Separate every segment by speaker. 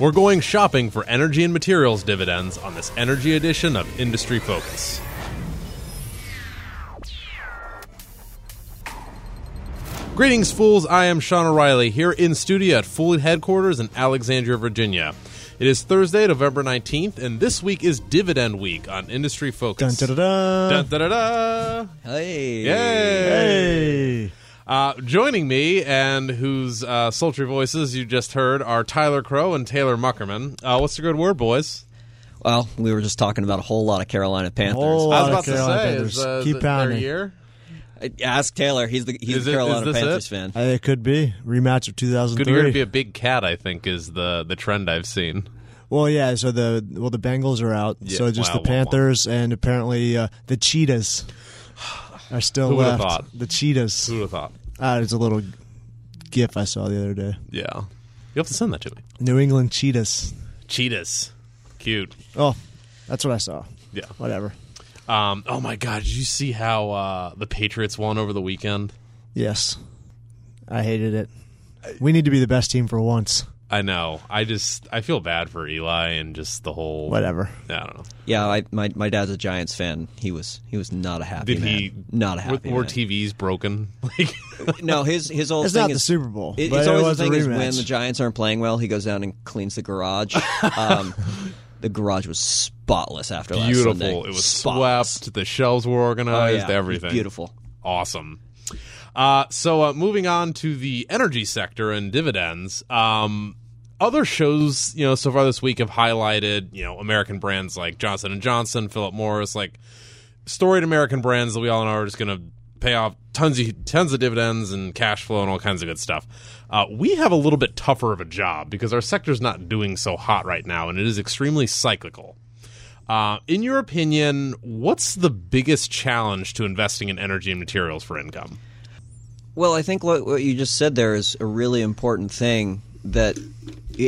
Speaker 1: We're going shopping for energy and materials dividends on this energy edition of Industry Focus. Greetings, fools. I am Sean O'Reilly here in studio at Fooling headquarters in Alexandria, Virginia. It is Thursday, November 19th, and this week is Dividend Week on Industry
Speaker 2: Dun,
Speaker 1: Focus.
Speaker 2: da, da, da.
Speaker 1: Dun, da, da, da.
Speaker 3: Hey.
Speaker 1: Yay!
Speaker 2: Hey.
Speaker 1: Uh, joining me, and whose uh, sultry voices you just heard, are Tyler Crowe and Taylor Muckerman. Uh, what's the good word, boys?
Speaker 3: Well, we were just talking about a whole lot of Carolina Panthers.
Speaker 2: whole
Speaker 1: I was
Speaker 2: lot
Speaker 1: about
Speaker 2: of
Speaker 1: to
Speaker 2: Carolina
Speaker 1: say,
Speaker 2: Panthers.
Speaker 1: is, uh,
Speaker 2: Keep
Speaker 1: th- their
Speaker 2: pounding.
Speaker 1: year?
Speaker 3: Ask Taylor. He's the he's
Speaker 1: Is
Speaker 3: the
Speaker 1: it-
Speaker 3: Carolina
Speaker 1: is
Speaker 3: Panthers
Speaker 1: it?
Speaker 3: fan.
Speaker 2: Uh, It could be rematch of 2003.
Speaker 1: Good year to be a big cat. I think is the the trend I've seen.
Speaker 2: well, yeah. So the well the Bengals are out.
Speaker 1: Yeah,
Speaker 2: so just
Speaker 1: wow,
Speaker 2: the
Speaker 1: wow, wow.
Speaker 2: Panthers and apparently uh, the Cheetahs are still
Speaker 1: Who would've
Speaker 2: left.
Speaker 1: thought?
Speaker 2: The Cheetahs.
Speaker 1: Who would have thought?
Speaker 2: Ah, there's a little GIF I saw the other day.
Speaker 1: Yeah, you have to send that to me.
Speaker 2: New England Cheetahs.
Speaker 1: Cheetahs, cute.
Speaker 2: Oh, that's what I saw.
Speaker 1: Yeah.
Speaker 2: Whatever.
Speaker 1: Um. Oh my God! Did you see how uh, the Patriots won over the weekend?
Speaker 2: Yes, I hated it. We need to be the best team for once.
Speaker 1: I know. I just I feel bad for Eli and just the whole.
Speaker 2: Whatever.
Speaker 1: I don't know.
Speaker 3: Yeah, I, my my dad's a Giants fan. He was he was not a happy
Speaker 1: Did
Speaker 3: man.
Speaker 1: he?
Speaker 3: not a happy
Speaker 1: were
Speaker 3: man.
Speaker 1: TVs broken? Like,
Speaker 3: no, his his whole
Speaker 2: It's
Speaker 3: thing
Speaker 2: not the Super Bowl.
Speaker 3: It,
Speaker 2: but
Speaker 3: it's always
Speaker 2: was
Speaker 3: the
Speaker 2: a
Speaker 3: thing is when the Giants aren't playing well, he goes down and cleans the garage. Um, the garage was spotless after last
Speaker 1: beautiful. It was
Speaker 3: Spotless.
Speaker 1: swept. The shelves were
Speaker 3: Oh,
Speaker 1: organized.
Speaker 3: yeah.
Speaker 1: Everything
Speaker 3: beautiful.
Speaker 1: awesome. Uh, so uh, moving on to the energy sector and dividends. Um, other shows, you know, so far this week have highlighted, you know, American brands like Johnson and Johnson, Philip Morris, like storied American brands that we all know are just going to pay off tons of tons of dividends and cash flow and all kinds of good stuff. Uh, we have a little bit tougher of a job because our sector's not doing so hot right now, and it is extremely cyclical. Uh, in your opinion, what's the biggest challenge to investing in energy and materials for income?
Speaker 3: Well, I think what, what you just said there is a really important thing that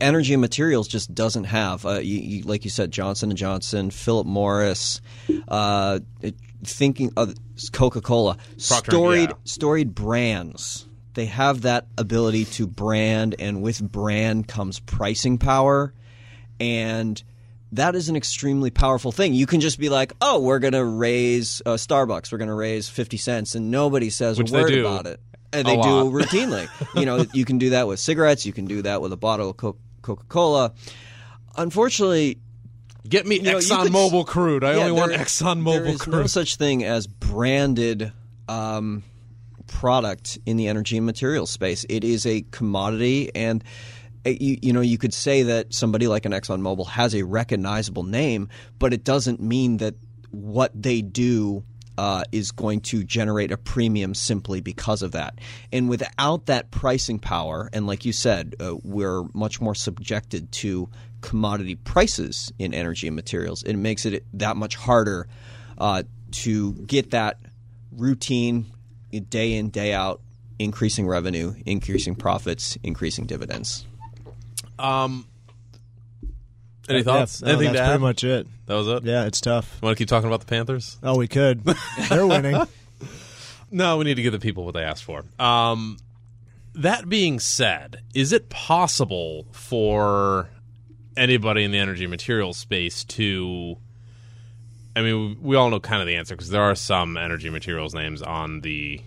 Speaker 3: energy and materials just doesn't have. Uh, you, you, like you said, Johnson and Johnson, Philip Morris, uh, thinking of Coca Cola, storied
Speaker 1: yeah.
Speaker 3: storied brands. They have that ability to brand, and with brand comes pricing power, and that is an extremely powerful thing. You can just be like, "Oh, we're going to raise uh, Starbucks. We're going to raise fifty cents," and nobody says
Speaker 1: Which
Speaker 3: a word about it. And they do
Speaker 1: lot.
Speaker 3: routinely. you know, you can do that with cigarettes. You can do that with a bottle of Coca Cola. Unfortunately,
Speaker 1: Get me
Speaker 3: you know,
Speaker 1: Exxon
Speaker 3: could-
Speaker 1: Mobil crude. I
Speaker 3: yeah,
Speaker 1: only want Exxon
Speaker 3: There
Speaker 1: Mobil
Speaker 3: is
Speaker 1: crude.
Speaker 3: no such thing as branded um, product in the energy and materials space. It is a commodity, and uh, you, you know you could say that somebody like an ExxonMobil has a recognizable name, but it doesn't mean that what they do. Uh, is going to generate a premium simply because of that. And without that pricing power, and like you said, uh, we're much more subjected to commodity prices in energy and materials. It makes it that much harder uh, to get that routine, day in, day out, increasing revenue, increasing profits, increasing dividends.
Speaker 1: Any thoughts?
Speaker 2: Yeah, no,
Speaker 1: Anything
Speaker 2: that's
Speaker 1: to
Speaker 2: pretty much it.
Speaker 1: that was it.
Speaker 2: Yeah, it's tough.
Speaker 1: Want to keep talking about the Panthers?
Speaker 2: Oh, we could. They're winning.
Speaker 1: No, we need to give the people what they asked for. Um, that being said, is it possible for anybody in the energy and materials space to? I mean, we all know kind of the answer because there are some energy materials names on the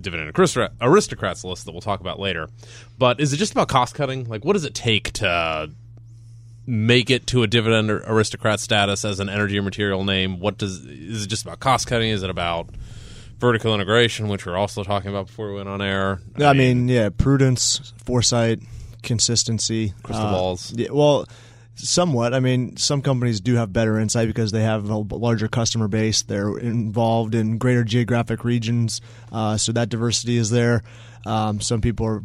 Speaker 1: dividend aristocrats list that we'll talk about later. But is it just about cost cutting? Like, what does it take to make it to a dividend ar- aristocrat status as an energy or material name? What does is it just about cost cutting? Is it about vertical integration, which we are also talking about before we went on air?
Speaker 2: I mean, yeah, prudence, foresight, consistency,
Speaker 1: Crystal
Speaker 2: uh,
Speaker 1: balls.
Speaker 2: Yeah, well, somewhat. I mean, some companies do have better insight because they have a larger customer base. They're involved in greater geographic regions, uh, so that diversity is there. Um, some people are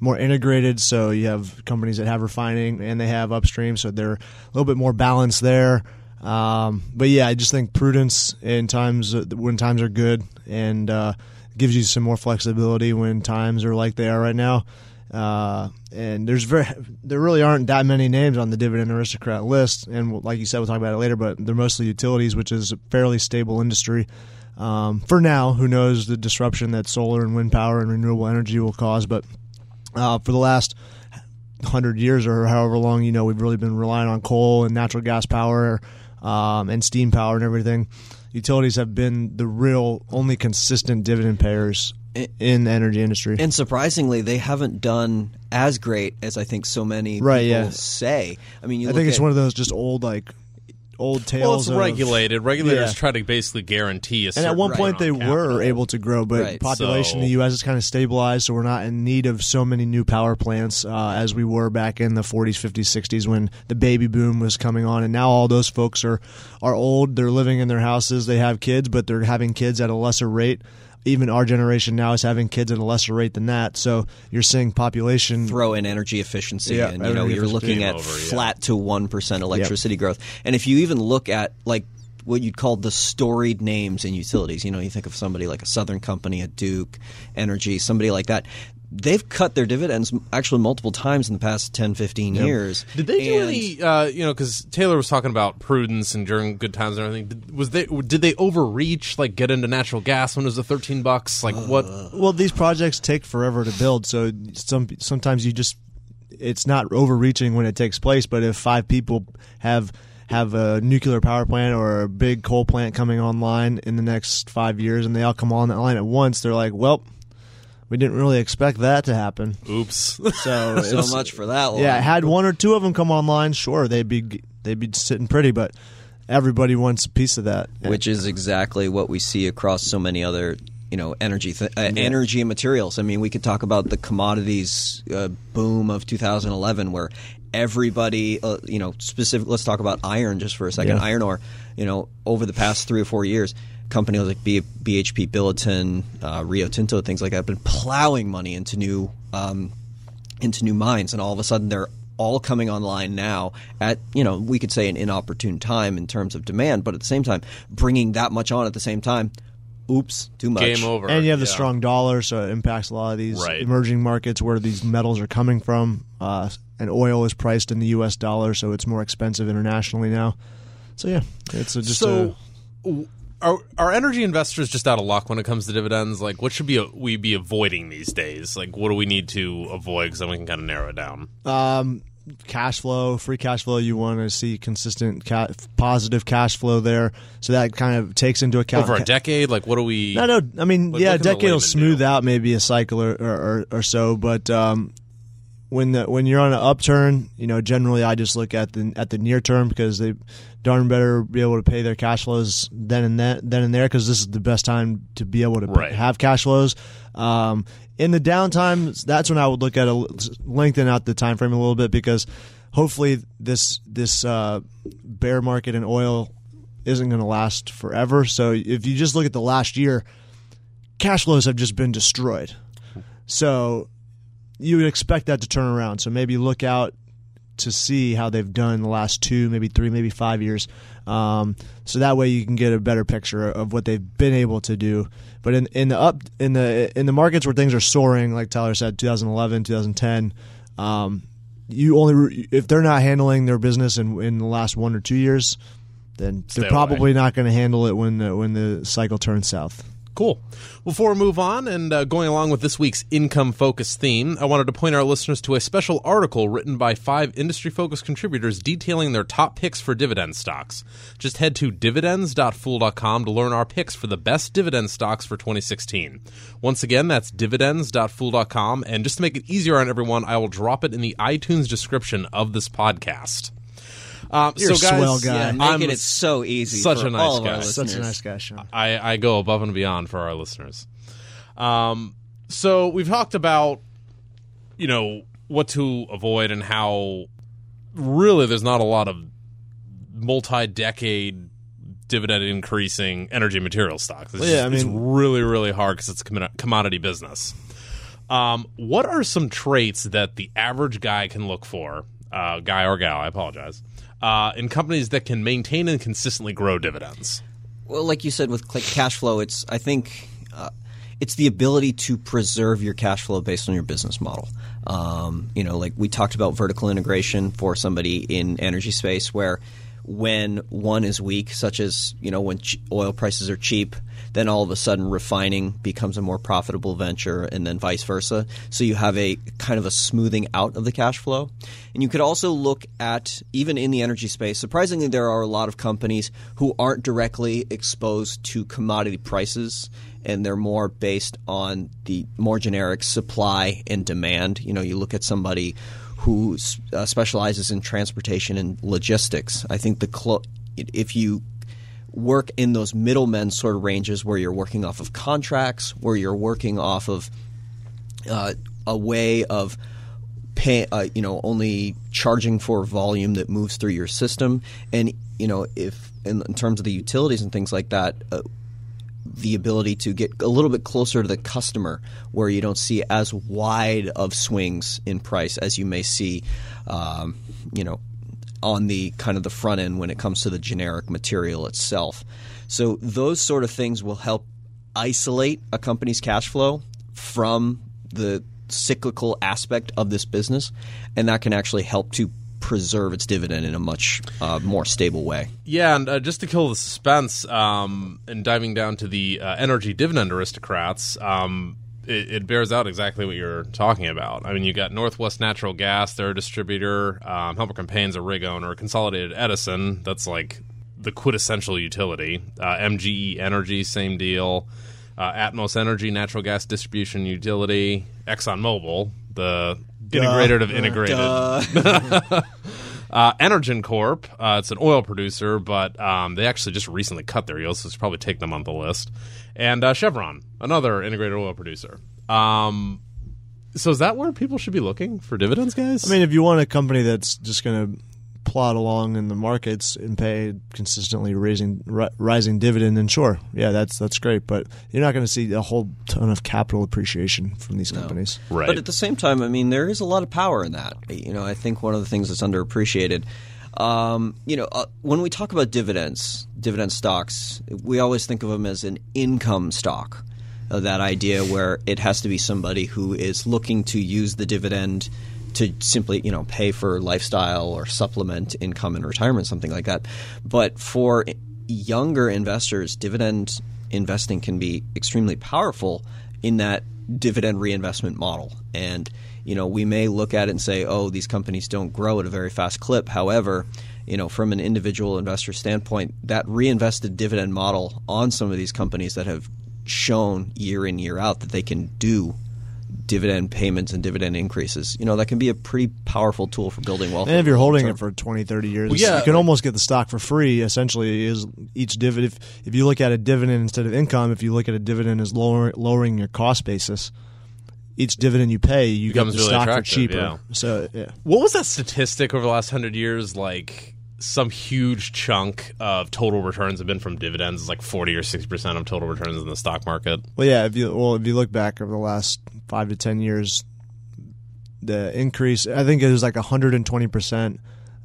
Speaker 2: more integrated, so you have companies that have refining and they have upstream, so they're a little bit more balanced there. Um, but yeah, I just think prudence in times when times are good and uh, gives you some more flexibility when times are like they are right now. Uh, and there's very there really aren't that many names on the dividend aristocrat list, and like you said, we'll talk about it later. But they're mostly utilities, which is a fairly stable industry. Um, for now, who knows the disruption that solar and wind power and renewable energy will cause? But uh, for the last hundred years or however long you know we've really been relying on coal and natural gas power um, and steam power and everything. Utilities have been the real only consistent dividend payers in the energy industry.
Speaker 3: And surprisingly, they haven't done as great as I think so many
Speaker 2: Right,
Speaker 3: people
Speaker 2: yeah.
Speaker 3: say. I mean, you
Speaker 2: I think it's one of those just old like old tales.
Speaker 1: Well, it's
Speaker 2: of-
Speaker 1: regulated. Regulators
Speaker 2: Yeah.
Speaker 1: try to basically guarantee a
Speaker 2: And
Speaker 1: certain
Speaker 2: at one
Speaker 1: return
Speaker 2: point they
Speaker 1: on
Speaker 2: were able to grow, but
Speaker 3: Right.
Speaker 2: population in the U.S. is kind of stabilized, so we're not in need of so many new power plants uh, as we were back in the 40s, 50s, 60s when the baby boom was coming on. And now all those folks are are old. They're living in their houses. They have kids, but they're having kids at a lesser rate. Even our generation now is having kids at a lesser rate than that. So you're seeing population
Speaker 3: throw in energy efficiency,
Speaker 2: Yeah,
Speaker 3: and you know you're looking at
Speaker 1: over, yeah.
Speaker 3: flat to one percent electricity growth. And if you even look at like what you'd call the storied names in utilities, you know, you think of somebody like a Southern Company, a Duke Energy, somebody like that. They've cut their dividends actually multiple times in the past 10, 15 years.
Speaker 1: Did they do
Speaker 3: And-
Speaker 1: any? Uh, you know, because Taylor was talking about prudence and during good times and everything. Did, was they? Did they overreach? Like get into natural gas when it was a thirteen bucks? Like what?
Speaker 2: Well, these projects take forever to build, so some sometimes you just it's not overreaching when it takes place. But if five people have have a nuclear power plant or a big coal plant coming online in the next five years, and they all come on that line at once, they're like, "Well, we didn't really expect that to happen."
Speaker 1: Oops.
Speaker 2: So,
Speaker 3: so
Speaker 2: it's-
Speaker 3: much for that one.
Speaker 2: Yeah, had one or two of them come online, sure, they'd be they'd be sitting pretty, but everybody wants a piece of that.
Speaker 3: which is exactly what we see across so many other you know energy th- uh, energy and materials. I mean, we could talk about the commodities uh, boom of 2011, where everybody, uh, you know, specific. Let's talk about iron just for a second.
Speaker 2: Yeah.
Speaker 3: Iron ore, you know, over the past three or four years. Companies like B- BHP Billiton, uh, Rio Tinto, things like that, have been plowing money into new um, into new mines, and all of a sudden they're all coming online now at you know we could say an inopportune time in terms of demand, but at the same time bringing that much on at the same time, oops, too much.
Speaker 1: Game over.
Speaker 2: And you have the
Speaker 1: Yeah.
Speaker 2: strong dollar, so it impacts a lot of these
Speaker 1: Right.
Speaker 2: emerging markets where these metals are coming from. Uh, and oil is priced in the U.S. dollar, so it's more expensive internationally now. So yeah, it's a, just
Speaker 1: so.
Speaker 2: a,
Speaker 1: Are, are energy investors just out of luck when it comes to dividends? Like, what should be we be avoiding these days? Like, what do we need to avoid? Because then we can kind of narrow it down.
Speaker 2: um, cash flow, free cash flow. You want to see consistent ca- positive cash flow there, so that kind of takes into account
Speaker 1: Over a decade, like, what do we?
Speaker 2: No, no. I mean,
Speaker 1: What-
Speaker 2: yeah, a
Speaker 1: what can the
Speaker 2: decade will smooth
Speaker 1: do?
Speaker 2: out maybe a cycle or, or, or, or so, but um, when the, when you're on an upturn, you know, generally I just look at the at the near term because they darn better be able to pay their cash flows then and then then and there because this is the best time to be able to
Speaker 1: Right.
Speaker 2: have cash flows. Um, in the downtime, that's when I would look at a lengthen out the time frame a little bit because hopefully this this uh, bear market in oil isn't going to last forever. So if you just look at the last year, cash flows have just been destroyed. So you would expect that to turn around. So maybe look out to see how they've done the last two, maybe three, maybe five years. Um, so that way you can get a better picture of what they've been able to do. But in, in the up in the in the markets where things are soaring, like Tyler said, 2011, 2010, um, you only if they're not handling their business in in the last one or two years, then
Speaker 1: Stay
Speaker 2: they're
Speaker 1: away.
Speaker 2: probably not going to handle it when the, when the cycle turns south.
Speaker 1: Cool. Before we move on and uh, going along with this week's income focused theme, I wanted to point our listeners to a special article written by five industry focused contributors detailing their top picks for dividend stocks. Just head to dividends.fool.com to learn our picks for the best dividend stocks for 2016. Once again, that's dividends.fool.com. And just to make it easier on everyone, I will drop it in the iTunes description of this podcast. Um,
Speaker 2: You're
Speaker 1: so
Speaker 2: a
Speaker 1: guys,
Speaker 2: swell guy.
Speaker 3: Yeah,
Speaker 2: I'm
Speaker 3: making it so easy.
Speaker 1: such
Speaker 3: for
Speaker 1: a nice
Speaker 3: all of
Speaker 1: guy.
Speaker 3: our
Speaker 1: Such a
Speaker 3: listeners.
Speaker 2: Such a nice guy, Sean.
Speaker 1: I, I go above and beyond for our listeners. Um, so we've talked about, you know, what to avoid and how really there's not a lot of multi-decade dividend increasing energy material stocks. It's,
Speaker 2: Well, yeah,
Speaker 1: just-
Speaker 2: I
Speaker 1: it's really, really hard because it's a commodity business. Um, what are some traits that the average guy can look for, uh, guy or gal? I apologize. Uh, in companies that can maintain and consistently grow dividends.
Speaker 3: Well, like you said with cash flow, it's I think uh, it's the ability to preserve your cash flow based on your business model. Um, you know, like we talked about vertical integration for somebody in energy space, where when one is weak, such as you know when oil prices are cheap, then all of a sudden refining becomes a more profitable venture, and then vice versa. So you have a kind of a smoothing out of the cash flow. And you could also look at even in the energy space. Surprisingly, there are a lot of companies who aren't directly exposed to commodity prices and they're more based on the more generic supply and demand. You know, you look at somebody who uh, specializes in transportation and logistics. I think the clo- if you work in those middlemen sort of ranges where you're working off of contracts, where you're working off of uh, a way of pay, uh, you know, only charging for volume that moves through your system, and you know, if in, in terms of the utilities and things like that, uh, the ability to get a little bit closer to the customer where you don't see as wide of swings in price as you may see um, you know on the kind of the front end when it comes to the generic material itself. So those sort of things will help isolate a company's cash flow from the cyclical aspect of this business and that can actually help to preserve its dividend in a much uh, more stable way.
Speaker 1: Yeah, and uh, just to kill the suspense, um, and diving down to the uh, energy dividend aristocrats, um, it, it, bears out exactly what you're talking about. I mean, you got Northwest Natural Gas, their distributor, um, Helmerich & Payne's a rig owner, Consolidated Edison, that's like the quintessential utility, uh, MGE Energy, same deal. Uh, Atmos Energy, natural gas distribution utility, ExxonMobil, the integrated of integrated. uh, Energen Corp. Uh, it's an oil producer, but um, they actually just recently cut their yields, so it's probably take them on the list. And uh, Chevron, another integrated oil producer. Um, so is that where people should be looking for dividends, guys?
Speaker 2: I mean, if you want a company that's just going to plod along in the markets and pay consistently raising rising dividend, then sure, yeah, that's that's great. But you're not going to see a whole ton of capital appreciation from these companies,
Speaker 3: no. right? But at the same time, I mean, there is a lot of power in that. You know, I think one of the things that's underappreciated. Um, you know, uh, when we talk about dividends, dividend stocks, we always think of them as an income stock. Uh, that idea where it has to be somebody who is looking to use the dividend to simply you know pay for lifestyle or supplement income in retirement, something like that. But for younger investors, dividend investing can be extremely powerful in that dividend reinvestment model. And you know, we may look at it and say, "Oh, these companies don't grow at a very fast clip." However, you know, from an individual investor standpoint, that reinvested dividend model on some of these companies that have shown year in year out that they can do dividend payments and dividend increases. You know, that can be a pretty powerful tool for building wealth.
Speaker 2: And if you're holding term. it for 20, 30 years, well, yeah, you can almost get the stock for free. Essentially, is each dividend. If, if you look at a dividend instead of income, if you look at a dividend as lower, lowering your cost basis, each dividend you pay, you get the really stock for cheaper. Yeah. So, yeah.
Speaker 1: What was that statistic over the last hundred years? Like some huge chunk of total returns have been from dividends. It's like forty or sixty percent of total returns in the stock market.
Speaker 2: Well, yeah. If you well, if you look back over the last five to ten years, the increase I think it was like hundred and twenty percent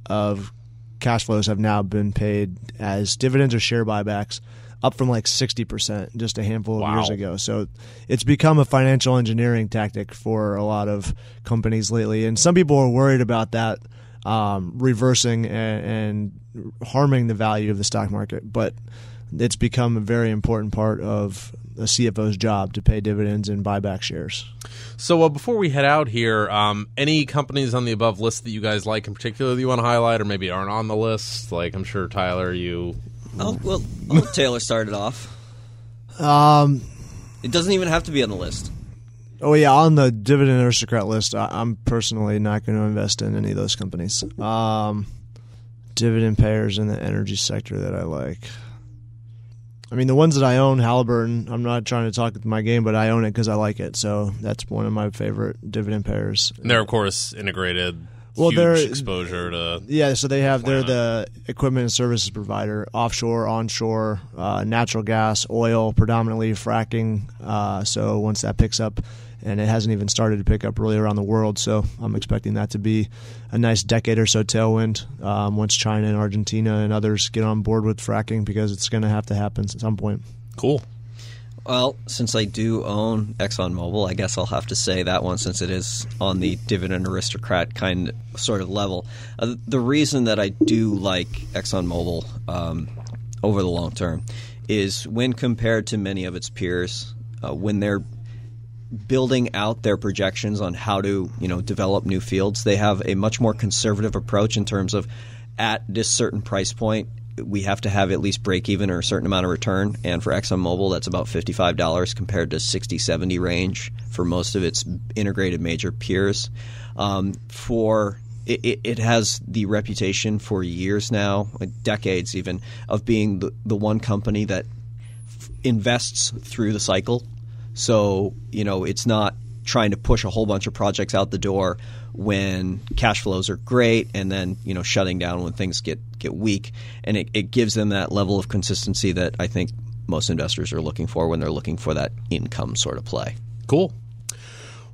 Speaker 2: of cash flows have now been paid as dividends or share buybacks, up from like sixty percent just a handful of wow. years ago. So it's become a financial engineering tactic for a lot of companies lately, and some people are worried about that um, reversing and, and harming the value of the stock market. But it's become a very important part of a CFO's job to pay dividends and buy back shares.
Speaker 1: So, uh, before we head out here, um, any companies on the above list that you guys like in particular that you want to highlight, or maybe aren't on the list? Like, I'm sure Tyler, you.
Speaker 3: Oh well, I'll Taylor started off.
Speaker 2: Um,
Speaker 3: it doesn't even have to be on the list.
Speaker 2: Oh yeah, on the dividend aristocrat list, I, am personally not going to invest in any of those companies. Um, dividend payers in the energy sector that I like. I mean, the ones that I own, Halliburton. I'm not trying to talk my game, but I own it because I like it. So that's one of my favorite dividend payers.
Speaker 1: And they're of course integrated. Well, they're exposure to
Speaker 2: yeah. So they have they're the equipment and services provider, offshore, onshore, uh, natural gas, oil, predominantly fracking. Uh, so once that picks up, and it hasn't even started to pick up really around the world. So I'm expecting that to be a nice decade or so tailwind um, once China and Argentina and others get on board with fracking because it's going to have to happen at some point.
Speaker 1: Cool.
Speaker 3: Well, since I do own ExxonMobil, I guess I'll have to say that one since it is on the dividend aristocrat kind of sort of level. Uh, the reason that I do like ExxonMobil um, over the long term is when compared to many of its peers, uh, when they're building out their projections on how to you know develop new fields, they have a much more conservative approach in terms of at this certain price point we have to have at least break even or a certain amount of return. And for ExxonMobil, that's about $55 compared to 60, 70 range for most of its integrated major peers. Um, for it, it, has the reputation for years now, decades even, of being the, the one company that f- invests through the cycle. So, you know, it's not trying to push a whole bunch of projects out the door when cash flows are great and then you know shutting down when things get get weak and it, it gives them that level of consistency that I think most investors are looking for when they're looking for that income sort of play.
Speaker 1: Cool.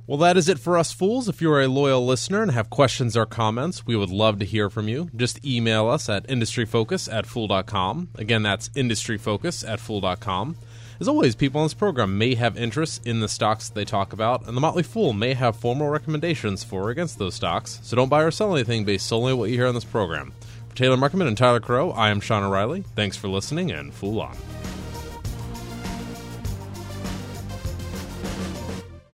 Speaker 1: Well, that is it for us fools. If you're a loyal listener and have questions or comments, we would love to hear from you. Just email us at industryfocus at fool.com. Again, that's industryfocus at fool.com. As always, people on this program may have interests in the stocks they talk about, and the Motley Fool may have formal recommendations for or against those stocks, so don't buy or sell anything based solely on what you hear on this program. For Taylor Muckerman and Tyler Crowe, I am Sean O'Reilly. Thanks for listening, and Fool on.